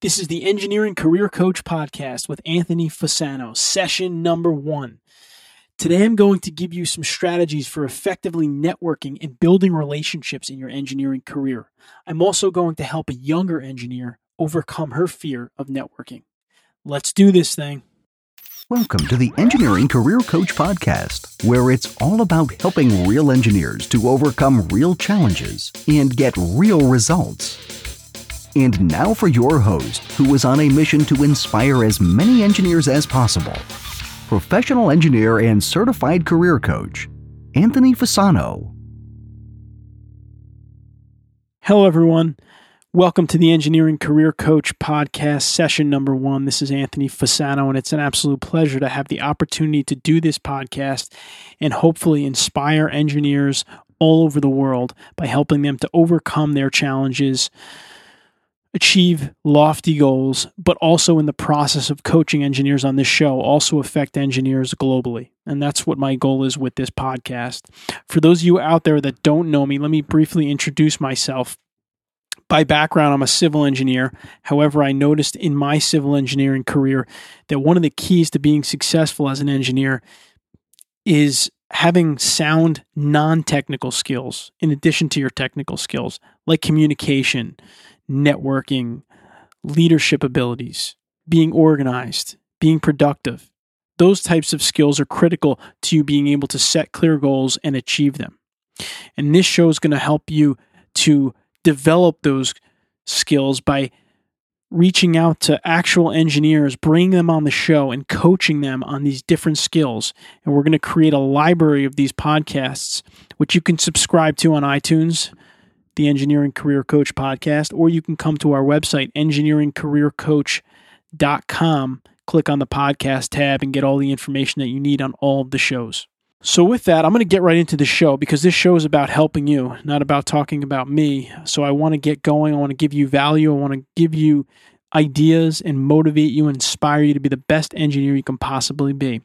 This is the Engineering Career Coach Podcast with Anthony Fasano, session number one. Today, I'm going to give you some strategies for effectively networking and building relationships in your engineering career. I'm also going to help a younger engineer overcome her fear of networking. Let's do this thing. Welcome to the Engineering Career Coach Podcast, where it's all about helping real engineers to overcome real challenges and get real results. And now for your host, who is on a mission to inspire as many engineers as possible professional engineer and certified career coach, Anthony Fasano. Hello, everyone. Welcome to the Engineering Career Coach Podcast, session number one. This is Anthony Fasano, and it's an absolute pleasure to have the opportunity to do this podcast and hopefully inspire engineers all over the world by helping them to overcome their challenges achieve lofty goals, but also in the process of coaching engineers on this show, also affect engineers globally. And that's what my goal is with this podcast. For those of you out there that don't know me, let me briefly introduce myself. By background, I'm a civil engineer. However, I noticed in my civil engineering career that one of the keys to being successful as an engineer is having sound non technical skills in addition to your technical skills, like communication, networking, leadership abilities, being organized, being productive. Those types of skills are critical to you being able to set clear goals and achieve them. And this show is going to help you to develop those skills by reaching out to actual engineers, bringing them on the show, and coaching them on these different skills. And we're going to create a library of these podcasts, which you can subscribe to on iTunes the Engineering Career Coach podcast, or you can come to our website, engineeringcareercoach.com, click on the podcast tab, and get all the information that you need on all of the shows. So, with that, I'm going to get right into the show because this show is about helping you, not about talking about me. So, I want to get going. I want to give you value. I want to give you ideas and motivate you inspire you to be the best engineer you can possibly be.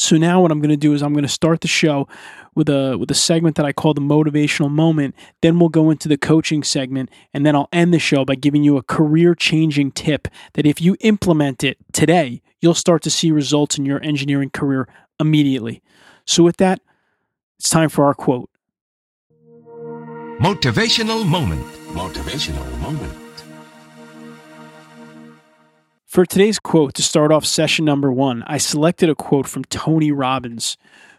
So now what I'm going to do is I'm going to start the show with a with a segment that I call the motivational moment. Then we'll go into the coaching segment and then I'll end the show by giving you a career-changing tip that if you implement it today, you'll start to see results in your engineering career immediately. So with that, it's time for our quote. Motivational moment. Motivational moment. For today's quote, to start off session number one, I selected a quote from Tony Robbins,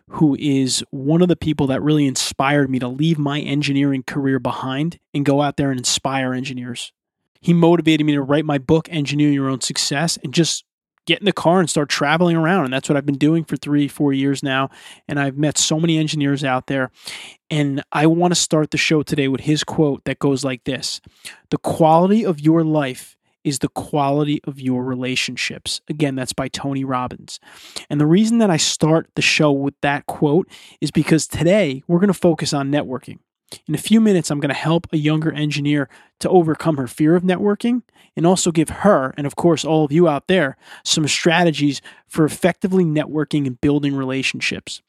who is one of the people that really inspired me to leave my engineering career behind and go out there and inspire engineers. He motivated me to write my book, Engineer Your Own Success, and just get in the car and start traveling around. And that's what I've been doing for three, four years now. And I've met so many engineers out there. And I want to start the show today with his quote that goes like this The quality of your life is the quality of your relationships. Again, that's by Tony Robbins. And the reason that I start the show with that quote is because today we're going to focus on networking. In a few minutes, I'm going to help a younger engineer to overcome her fear of networking and also give her, and of course, all of you out there, some strategies for effectively networking and building relationships.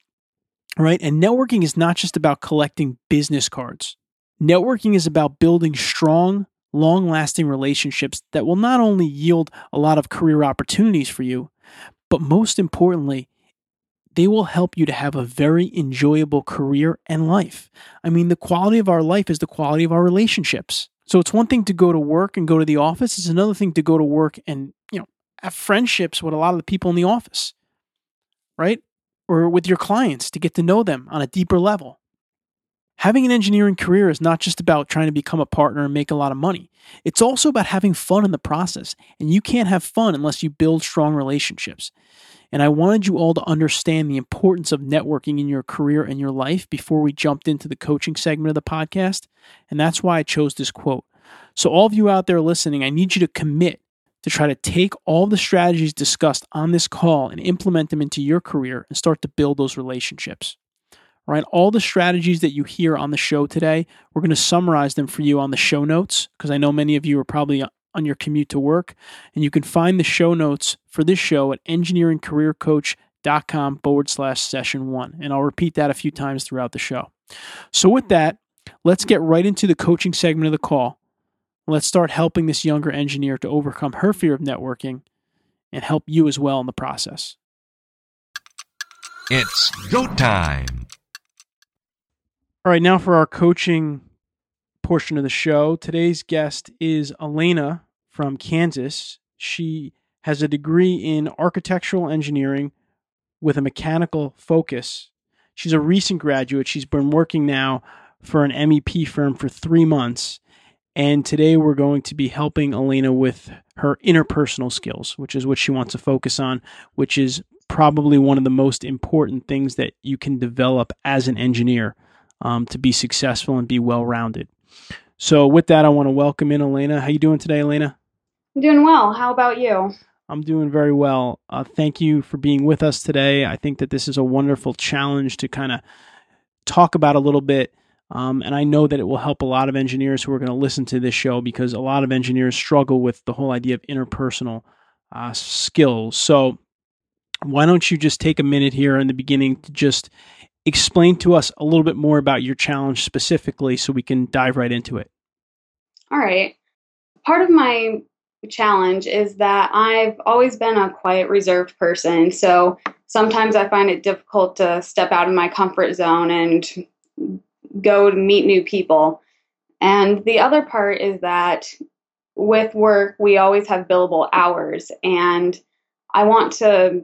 Right? And networking is not just about collecting business cards. Networking is about building strong, long lasting relationships that will not only yield a lot of career opportunities for you, but most importantly, they will help you to have a very enjoyable career and life. I mean, the quality of our life is the quality of our relationships. So it's one thing to go to work and go to the office, it's another thing to go to work and, you know, have friendships with a lot of the people in the office, right? Or with your clients to get to know them on a deeper level. Having an engineering career is not just about trying to become a partner and make a lot of money. It's also about having fun in the process. And you can't have fun unless you build strong relationships. And I wanted you all to understand the importance of networking in your career and your life before we jumped into the coaching segment of the podcast. And that's why I chose this quote. So, all of you out there listening, I need you to commit to try to take all the strategies discussed on this call and implement them into your career and start to build those relationships right? All the strategies that you hear on the show today, we're going to summarize them for you on the show notes because I know many of you are probably on your commute to work. And you can find the show notes for this show at engineeringcareercoach.com forward slash session one. And I'll repeat that a few times throughout the show. So, with that, let's get right into the coaching segment of the call. Let's start helping this younger engineer to overcome her fear of networking and help you as well in the process. It's go time. All right, now for our coaching portion of the show. Today's guest is Elena from Kansas. She has a degree in architectural engineering with a mechanical focus. She's a recent graduate. She's been working now for an MEP firm for three months. And today we're going to be helping Elena with her interpersonal skills, which is what she wants to focus on, which is probably one of the most important things that you can develop as an engineer um, to be successful and be well rounded. So, with that, I want to welcome in Elena. How you doing today, Elena? I'm doing well. How about you? I'm doing very well. Uh, thank you for being with us today. I think that this is a wonderful challenge to kind of talk about a little bit um, and I know that it will help a lot of engineers who are going to listen to this show because a lot of engineers struggle with the whole idea of interpersonal uh, skills. So, why don't you just take a minute here in the beginning to just explain to us a little bit more about your challenge specifically so we can dive right into it? All right. Part of my challenge is that I've always been a quiet, reserved person. So sometimes I find it difficult to step out of my comfort zone and go to meet new people. And the other part is that with work, we always have billable hours. And I want to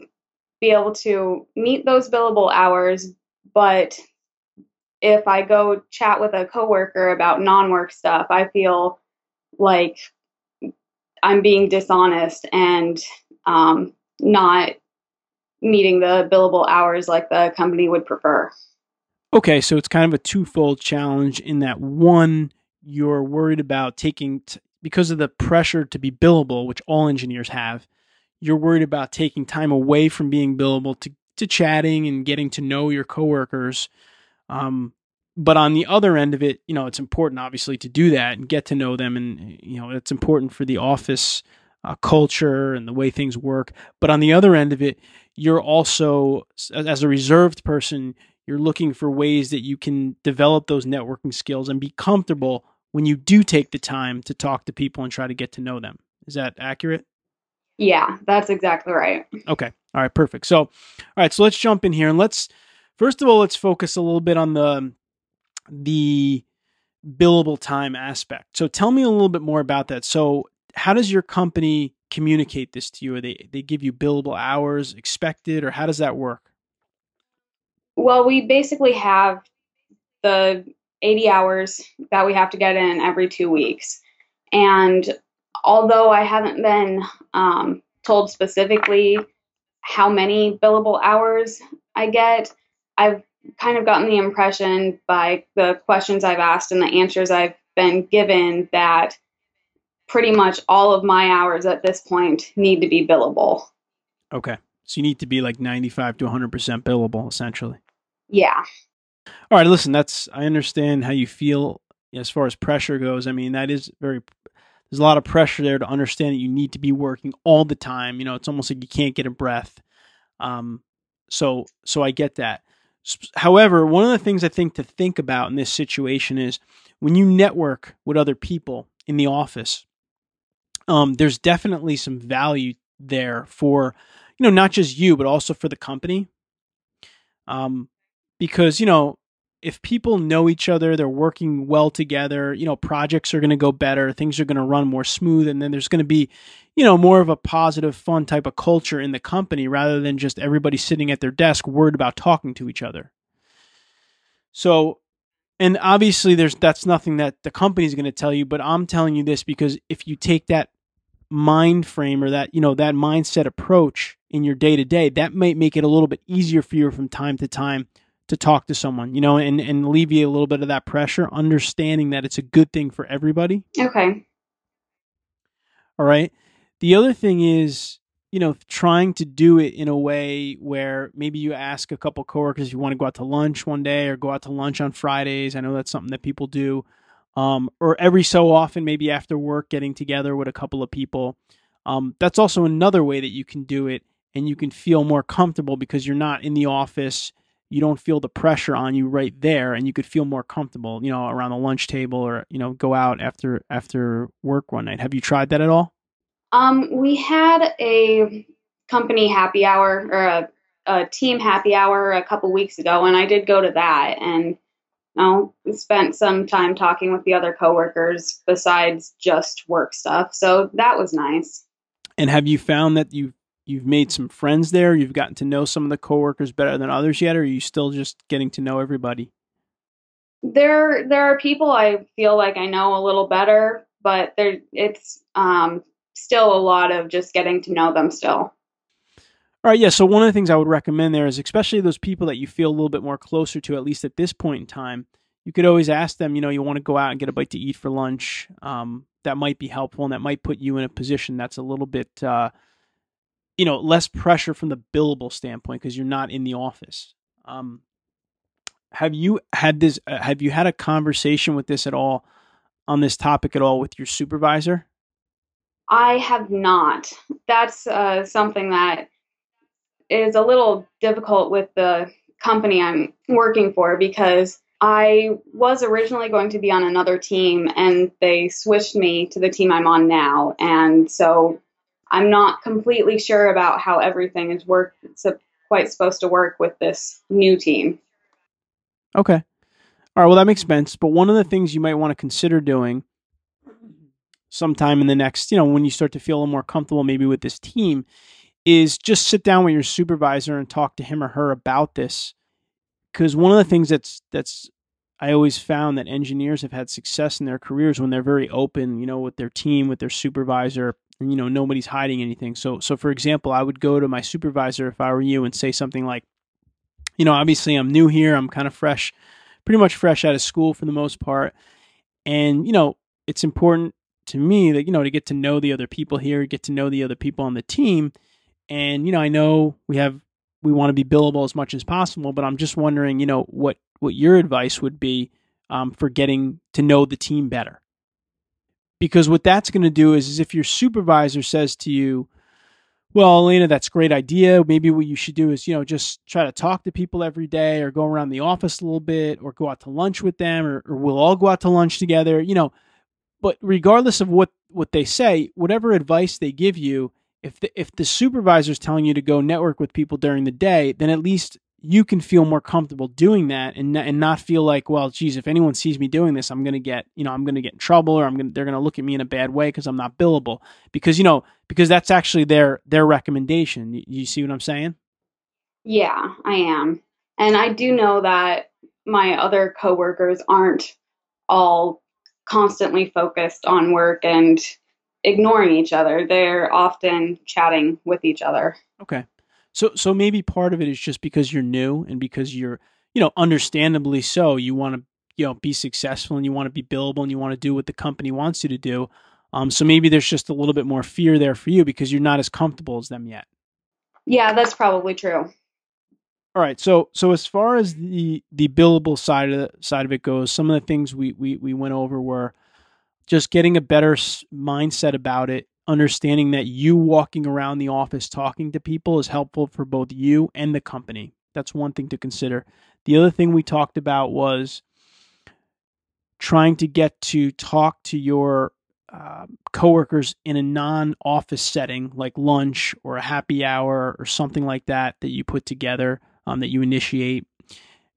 be able to meet those billable hours, but if I go chat with a coworker about non work stuff, I feel like I'm being dishonest and um, not meeting the billable hours like the company would prefer. Okay, so it's kind of a twofold challenge in that one, you're worried about taking, t- because of the pressure to be billable, which all engineers have, you're worried about taking time away from being billable to, to chatting and getting to know your coworkers. Um, but on the other end of it, you know, it's important obviously to do that and get to know them. And, you know, it's important for the office uh, culture and the way things work. But on the other end of it, you're also, as a reserved person, you're looking for ways that you can develop those networking skills and be comfortable when you do take the time to talk to people and try to get to know them. Is that accurate? Yeah, that's exactly right. Okay. All right, perfect. So, all right, so let's jump in here and let's first of all let's focus a little bit on the the billable time aspect. So, tell me a little bit more about that. So, how does your company communicate this to you? Are they they give you billable hours expected or how does that work? Well, we basically have the 80 hours that we have to get in every two weeks. And although I haven't been um, told specifically how many billable hours I get, I've kind of gotten the impression by the questions I've asked and the answers I've been given that pretty much all of my hours at this point need to be billable. Okay. So you need to be like 95 to 100% billable essentially. Yeah. All right, listen, that's I understand how you feel as far as pressure goes. I mean, that is very there's a lot of pressure there to understand that you need to be working all the time. You know, it's almost like you can't get a breath. Um, so so I get that. However, one of the things I think to think about in this situation is when you network with other people in the office, um, there's definitely some value there for, you know, not just you, but also for the company. Um, because you know if people know each other they're working well together you know projects are going to go better things are going to run more smooth and then there's going to be you know more of a positive fun type of culture in the company rather than just everybody sitting at their desk worried about talking to each other. So and obviously there's that's nothing that the company's going to tell you but i'm telling you this because if you take that mind frame or that you know that mindset approach in your day to day that might make it a little bit easier for you from time to time to talk to someone, you know, and, and alleviate a little bit of that pressure, understanding that it's a good thing for everybody. Okay. All right. The other thing is, you know, trying to do it in a way where maybe you ask a couple coworkers if you want to go out to lunch one day or go out to lunch on Fridays. I know that's something that people do. Um, or every so often, maybe after work, getting together with a couple of people. Um, that's also another way that you can do it and you can feel more comfortable because you're not in the office you don't feel the pressure on you right there and you could feel more comfortable, you know, around the lunch table or, you know, go out after after work one night. Have you tried that at all? Um, we had a company happy hour or a, a team happy hour a couple weeks ago, and I did go to that and you know, spent some time talking with the other coworkers besides just work stuff. So that was nice. And have you found that you you've made some friends there? You've gotten to know some of the coworkers better than others yet, or are you still just getting to know everybody? There, there are people I feel like I know a little better, but there, it's um, still a lot of just getting to know them still. All right, yeah. So one of the things I would recommend there is, especially those people that you feel a little bit more closer to, at least at this point in time, you could always ask them. You know, you want to go out and get a bite to eat for lunch. Um, that might be helpful, and that might put you in a position that's a little bit, uh, you know, less pressure from the billable standpoint because you're not in the office. Um, have you had this? Uh, have you had a conversation with this at all on this topic at all with your supervisor? I have not. That's uh, something that is a little difficult with the company I'm working for because I was originally going to be on another team and they switched me to the team I'm on now. And so I'm not completely sure about how everything is work it's quite supposed to work with this new team. Okay. All right, well that makes sense, but one of the things you might want to consider doing sometime in the next, you know, when you start to feel a little more comfortable maybe with this team is just sit down with your supervisor and talk to him or her about this because one of the things that's that's I always found that engineers have had success in their careers when they're very open, you know, with their team, with their supervisor, you know nobody's hiding anything. So so for example, I would go to my supervisor if I were you and say something like, you know, obviously I'm new here, I'm kind of fresh, pretty much fresh out of school for the most part, and you know, it's important to me that you know to get to know the other people here, get to know the other people on the team, and you know I know we have we want to be billable as much as possible, but I'm just wondering, you know, what what your advice would be um, for getting to know the team better. Because what that's going to do is, is if your supervisor says to you, well, Elena, that's a great idea. Maybe what you should do is, you know, just try to talk to people every day or go around the office a little bit or go out to lunch with them or, or we'll all go out to lunch together, you know, but regardless of what what they say, whatever advice they give you, if the if the supervisor is telling you to go network with people during the day, then at least you can feel more comfortable doing that and and not feel like, well, geez, if anyone sees me doing this, I'm going to get, you know, I'm to get in trouble or I'm gonna they're going to look at me in a bad way because I'm not billable. Because you know, because that's actually their their recommendation. You, you see what I'm saying? Yeah, I am, and I do know that my other coworkers aren't all constantly focused on work and ignoring each other. They're often chatting with each other. Okay. So so maybe part of it is just because you're new and because you're, you know, understandably so, you want to, you know, be successful and you want to be billable and you want to do what the company wants you to do. Um so maybe there's just a little bit more fear there for you because you're not as comfortable as them yet. Yeah, that's probably true. All right. So so as far as the the billable side of the, side of it goes, some of the things we we we went over were just getting a better mindset about it, understanding that you walking around the office talking to people is helpful for both you and the company. That's one thing to consider. The other thing we talked about was trying to get to talk to your uh, coworkers in a non-office setting like lunch or a happy hour or something like that that you put together um, that you initiate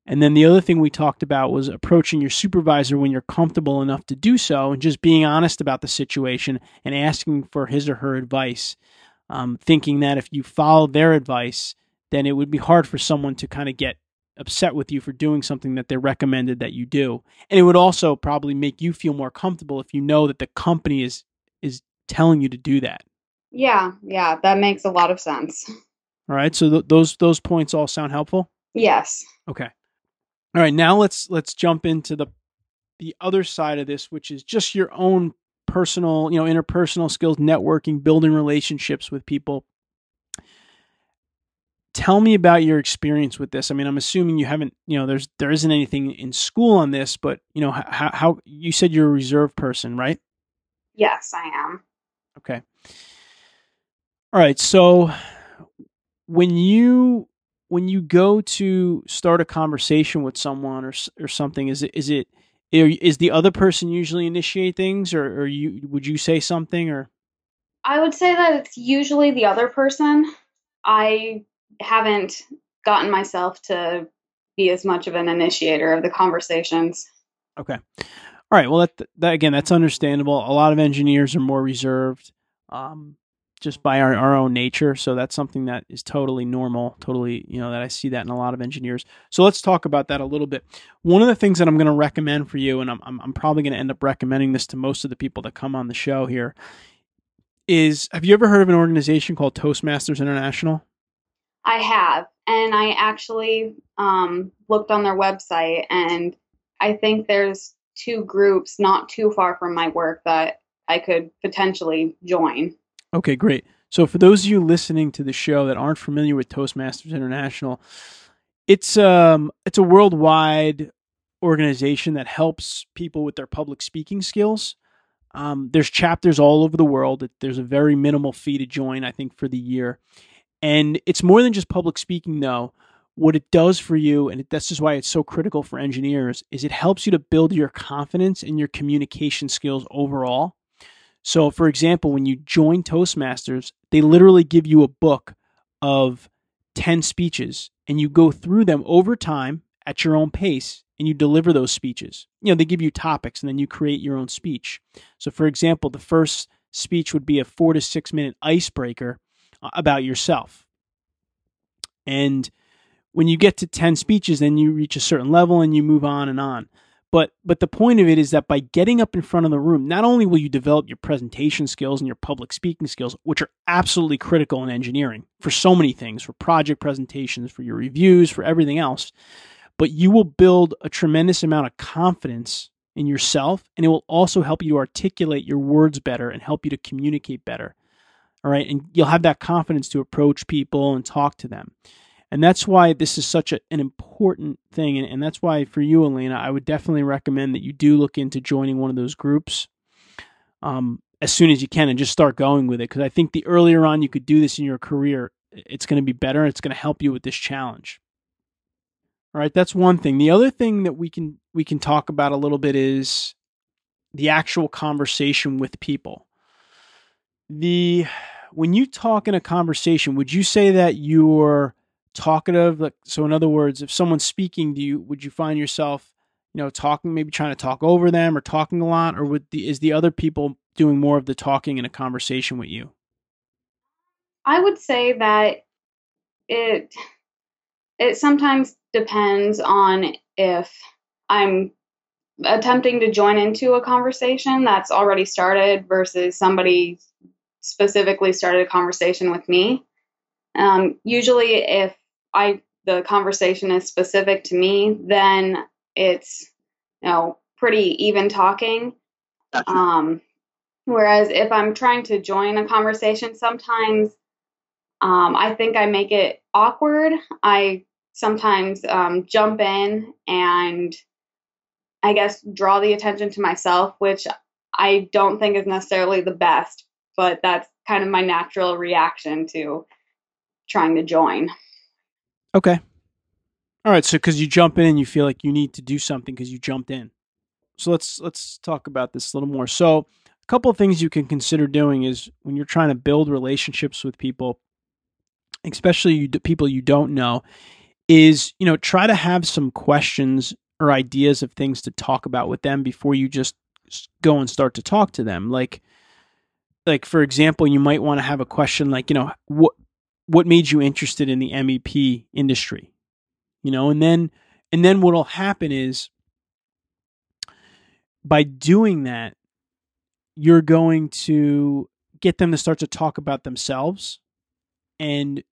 and then the other thing we talked about was approaching your supervisor when you're comfortable enough to do so and just being honest about the situation and asking for his or her advice. Um, thinking that if you follow their advice, then it would be hard for someone to kind of get upset with you for doing something that they recommended that you do. And it would also probably make you feel more comfortable if you know that the company is is telling you to do that. Yeah, yeah, that makes a lot of sense. All right, so th- those those points all sound helpful? Yes. Okay. All right, now let's let's jump into the the other side of this, which is just your own personal, you know, interpersonal skills, networking, building relationships with people. Tell me about your experience with this. I mean, I'm assuming you haven't, you know, there's there isn't anything in school on this, but you know, how, how you said you're a reserve person, right? Yes, I am. Okay. All right. So when you when you go to start a conversation with someone or or something, is it is it is the other person usually initiate things, or, or you would you say something, or? I would say that it's usually the other person. I haven't gotten myself to be as much of an initiator of the conversations. Okay. All right. Well, that, that again, that's understandable. A lot of engineers are more reserved. Um, just by our, our own nature. So that's something that is totally normal, totally, you know, that I see that in a lot of engineers. So let's talk about that a little bit. One of the things that I'm going to recommend for you, and I'm, I'm, I'm probably going to end up recommending this to most of the people that come on the show here, is have you ever heard of an organization called Toastmasters International? I have. And I actually um, looked on their website, and I think there's two groups not too far from my work that I could potentially join. Okay, great. So for those of you listening to the show that aren't familiar with Toastmasters International, it's um it's a worldwide organization that helps people with their public speaking skills. Um, there's chapters all over the world. There's a very minimal fee to join, I think, for the year. And it's more than just public speaking, though. What it does for you, and that's just why it's so critical for engineers, is it helps you to build your confidence and your communication skills overall. So, for example, when you join Toastmasters, they literally give you a book of 10 speeches and you go through them over time at your own pace and you deliver those speeches. You know, they give you topics and then you create your own speech. So, for example, the first speech would be a four to six minute icebreaker uh, about yourself. And when you get to 10 speeches, then you reach a certain level and you move on and on. But but the point of it is that by getting up in front of the room, not only will you develop your presentation skills and your public speaking skills, which are absolutely critical in engineering for so many things, for project presentations, for your reviews, for everything else, but you will build a tremendous amount of confidence in yourself and it will also help you to articulate your words better and help you to communicate better. All right, and you'll have that confidence to approach people and talk to them. And that's why this is such a, an important thing. And, and that's why for you, Elena, I would definitely recommend that you do look into joining one of those groups um, as soon as you can and just start going with it. Because I think the earlier on you could do this in your career, it's going to be better. It's going to help you with this challenge. All right, that's one thing. The other thing that we can we can talk about a little bit is the actual conversation with people. The when you talk in a conversation, would you say that you're talkative like so in other words if someone's speaking do you would you find yourself you know talking maybe trying to talk over them or talking a lot or would the is the other people doing more of the talking in a conversation with you? I would say that it it sometimes depends on if i'm attempting to join into a conversation that's already started versus somebody specifically started a conversation with me. Um, usually if I the conversation is specific to me, then it's you know pretty even talking. Gotcha. Um, whereas if I'm trying to join a conversation, sometimes um, I think I make it awkward. I sometimes um, jump in and I guess draw the attention to myself, which I don't think is necessarily the best, but that's kind of my natural reaction to trying to join. Okay. All right. So because you jump in and you feel like you need to do something because you jumped in. So let's let's talk about this a little more. So a couple of things you can consider doing is when you're trying to build relationships with people, especially you, people you don't know, is you know try to have some questions or ideas of things to talk about with them before you just go and start to talk to them. Like like for example, you might want to have a question like you know what what made you interested in the MEP industry? You know, and then and then what'll happen is by doing that, you're going to get them to start to talk about themselves and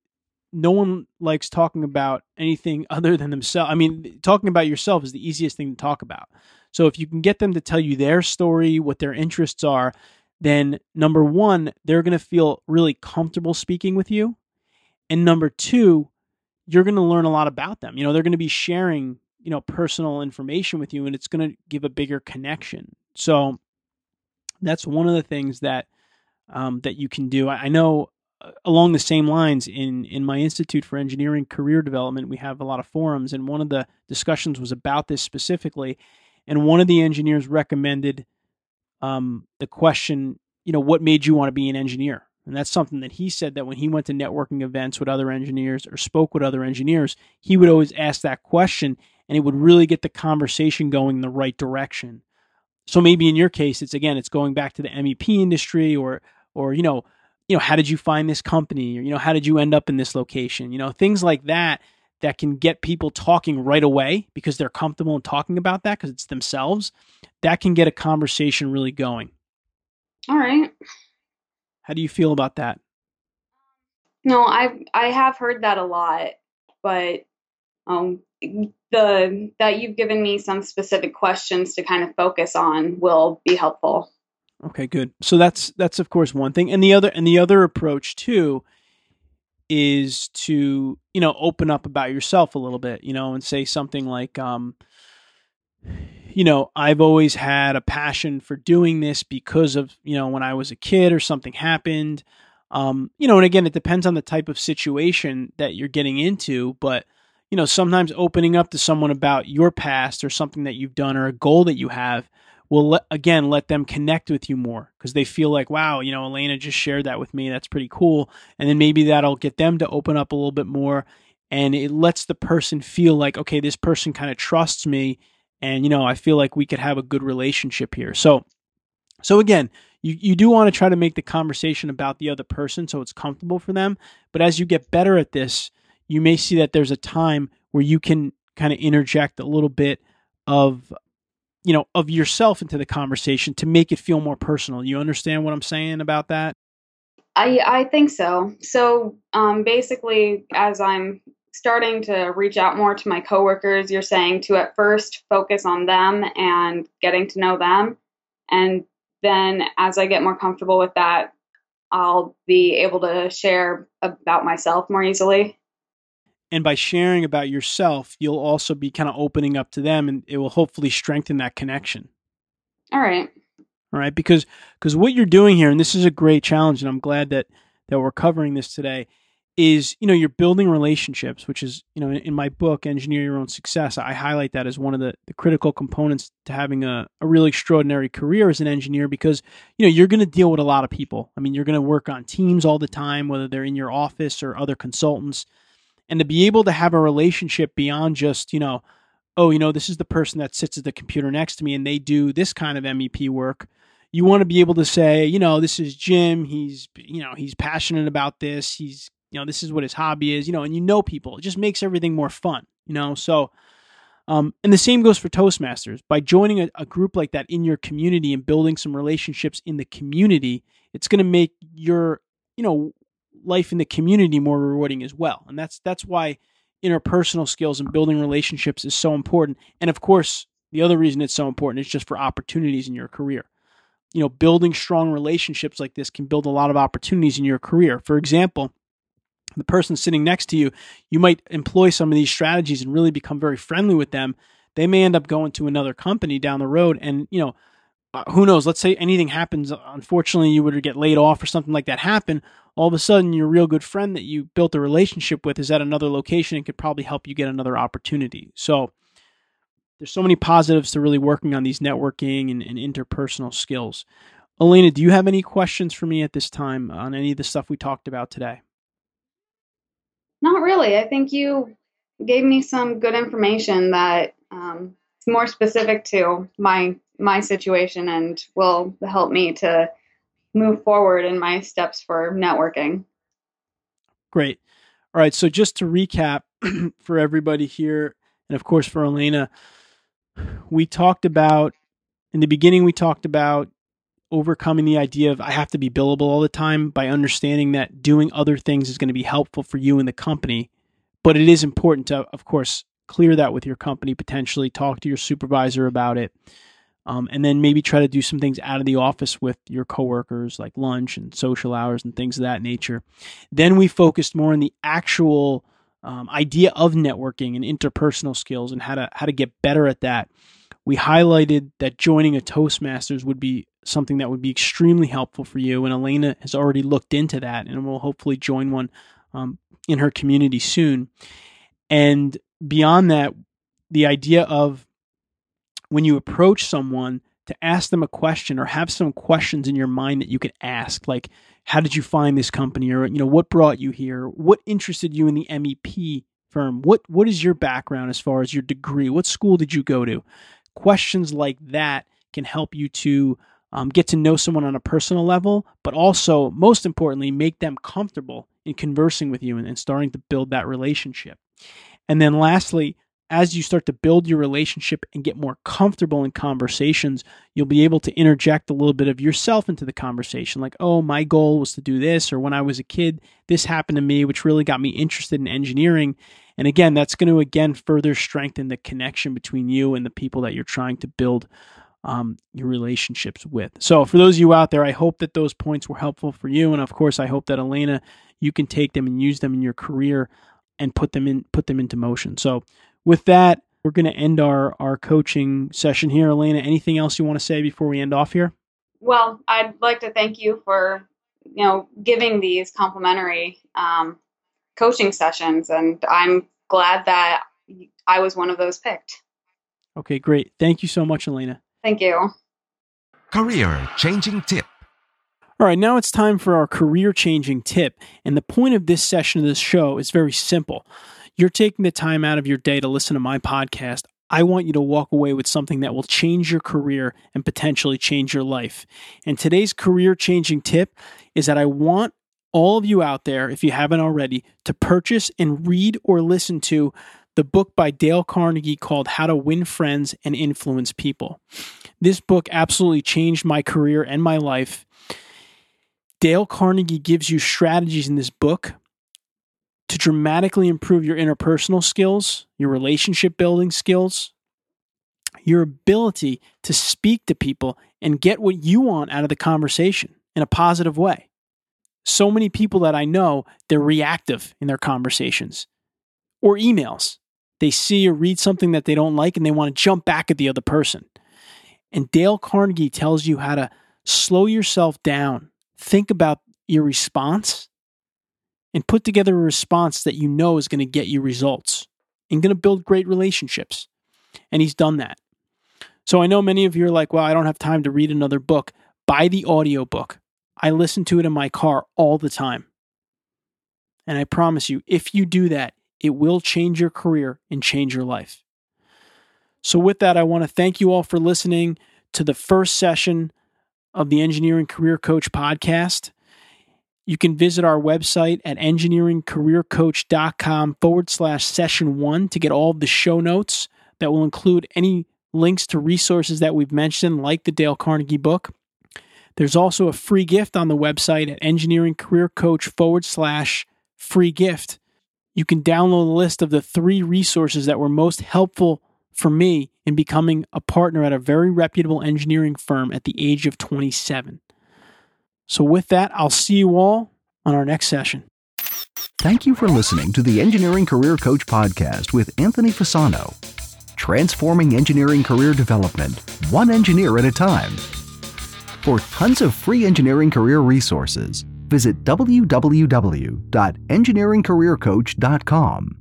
no one likes talking about anything other than themselves. I mean, talking about yourself is the easiest thing to talk about. So if you can get them to tell you their story, what their interests are, then number one, they're going to feel really comfortable speaking with you. And number two, you're going to learn a lot about them. You know, they're going to be sharing, you know, personal information with you and it's going to give a bigger connection. So that's one of the things that um, that you can do. I, know along the same lines in in my institute for engineering career development we have a lot of forums and one of the discussions was about this specifically and one of the engineers recommended um, the question you know what made you want to be an engineer and that's something that he said that when he went to networking events with other engineers or spoke with other engineers he would always ask that question and it would really get the conversation going in the right direction so maybe in your case it's again it's going back to the mep industry or or you know you know, how did you find this company? Or, you know, how did you end up in this location? You know, things like that that can get people talking right away because they're comfortable in talking about that because it's themselves. That can get a conversation really going. All right. How do you feel about that? No, I I have heard that a lot, but um the that you've given me some specific questions to kind of focus on will be helpful. Okay, good. So that's that's of course one thing, and the other and the other approach too is to you know open up about yourself a little bit, you know, and say something like, um, you know, I've always had a passion for doing this because of you know when I was a kid or something happened, um, you know, and again, it depends on the type of situation that you're getting into, but you know, sometimes opening up to someone about your past or something that you've done or a goal that you have will again let them connect with you more because they feel like wow you know elena just shared that with me. That's pretty cool. And then maybe that'll get them to open up a little bit more and it lets the person feel like okay this person kind of trusts me and you know i feel like we could have a good relationship here so so again you, you do want to try to make the conversation about the other person so it's comfortable for them but as you get better at this you may see that there's a time where you can kind of interject a little bit of you know, of yourself into the conversation to make it feel more personal. You understand what I'm saying about that? I I think so. So um, basically, as I'm starting to reach out more to my coworkers, you're saying to at first focus on them and getting to know them, and then as I get more comfortable with that, I'll be able to share about myself more easily. And by sharing about yourself you'll also be kind of opening up to them and it will hopefully strengthen that connection. All right. All right because because what you're doing here and this is a great challenge and i'm glad that that we're covering this today is you know you're building relationships which is you know in, my book engineer your own success i highlight that as one of the, the critical components to having a, a really extraordinary career as an engineer because you know you're going to deal with a lot of people. I mean you're going to work on teams all the time whether they're in your office or other consultants. And to be able to have a relationship beyond just you know oh you know this is the person that sits at the computer next to me and they do this kind of mep work you want to be able to say you know this is jim. He's you know he's passionate about this. He's you know this is what his hobby is you know and you know people it just makes everything more fun you know so um, and the same goes for toastmasters by joining a, a group like that in your community and building some relationships in the community it's going to make your you know life in the community more rewarding as well. And that's that's why interpersonal skills and building relationships is so important. And of course, the other reason it's so important is just for opportunities in your career. You know, building strong relationships like this can build a lot of opportunities in your career. For example, the person sitting next to you, you might employ some of these strategies and really become very friendly with them. They may end up going to another company down the road and, you know, uh, who knows? Let's say anything happens. Unfortunately, you to get laid off or something like that happen. All of a sudden, your real good friend that you built a relationship with is at another location and could probably help you get another opportunity. So, there's so many positives to really working on these networking and, and interpersonal skills. Elena, do you have any questions for me at this time on any of the stuff we talked about today? Not really. I think you gave me some good information that um, is more specific to my my situation and will help me to move forward in my steps for networking. Great. All right. So, just to recap for everybody here, and of course for Elena, we talked about in the beginning, we talked about overcoming the idea of I have to be billable all the time by understanding that doing other things is going to be helpful for you and the company. But it is important to, of course, clear that with your company, potentially talk to your supervisor about it um, and then maybe try to do some things out of the office with your coworkers, like lunch and social hours and things of that nature. Then we focused more on the actual um, idea of networking and interpersonal skills and how to how to get better at that. We highlighted that joining a Toastmasters would be something that would be extremely helpful for you. And Elena has already looked into that and will hopefully join one um, in her community soon. And beyond that, the idea of when you approach someone to ask them a question or have some questions in your mind that you could ask, like, how did you find this company? Or, you know, what brought you here? What interested you in the MEP firm? What what is your background as far as your degree? What school did you go to? Questions like that can help you to um, get to know someone on a personal level, but also, most importantly, make them comfortable in conversing with you and, and starting to build that relationship. And then, lastly, as you start to build your relationship and get more comfortable in conversations, you'll be able to interject a little bit of yourself into the conversation. Like, oh, my goal was to do this, or when I was a kid, this happened to me, which really got me interested in engineering. And again, that's going to again further strengthen the connection between you and the people that you're trying to build um, your relationships with. So, for those of you out there, I hope that those points were helpful for you. And of course, I hope that Elena, you can take them and use them in your career and put them in put them into motion. So with that, we're going to end our our coaching session here. Elena, anything else you want to say before we end off here? Well, I'd like to thank you for you know giving these complimentary um, coaching sessions, and I'm glad that I was one of those picked. Okay, great. Thank you so much, Elena. Thank you. Career changing tip. All right, now it's time for our career changing tip. And the point of this session of this show is very simple. You're taking the time out of your day to listen to my podcast. I want you to walk away with something that will change your career and potentially change your life. And today's career changing tip is that I want all of you out there, if you haven't already, to purchase and read or listen to the book by Dale Carnegie called How to Win Friends and Influence People. This book absolutely changed my career and my life. Dale Carnegie gives you strategies in this book to dramatically improve your interpersonal skills, your relationship building skills, your ability to speak to people and get what you want out of the conversation in a positive way. So many people that I know, they're reactive in their conversations or emails. They see or read something that they don't like and they want to jump back at the other person. And Dale Carnegie tells you how to slow yourself down think about your response and put together a response that you know is going to get you results and going to build great relationships. And he's done that. So I know many of you are like, well, I don't have time to read another book. Buy the audiobook. I listen to it in my car all the time. And I promise you, if you do that, it will change your career and change your life. So, with that, I want to thank you all for listening to the first session of the Engineering Career Coach podcast. You can visit our website at engineeringcareercoach.com forward slash session one to get all the show notes that will include any links to resources that we've mentioned, like the Dale Carnegie book. There's also a free gift on the website at engineeringcareercoach forward slash free gift. You can download a list of the three resources that were most helpful for me in becoming a partner at a very reputable engineering firm at the age of 27. So, with that, I'll see you all on our next session. Thank you for listening to the Engineering Career Coach Podcast with Anthony Fasano. Transforming engineering career development, one engineer at a time. For tons of free engineering career resources, visit www.engineeringcareercoach.com.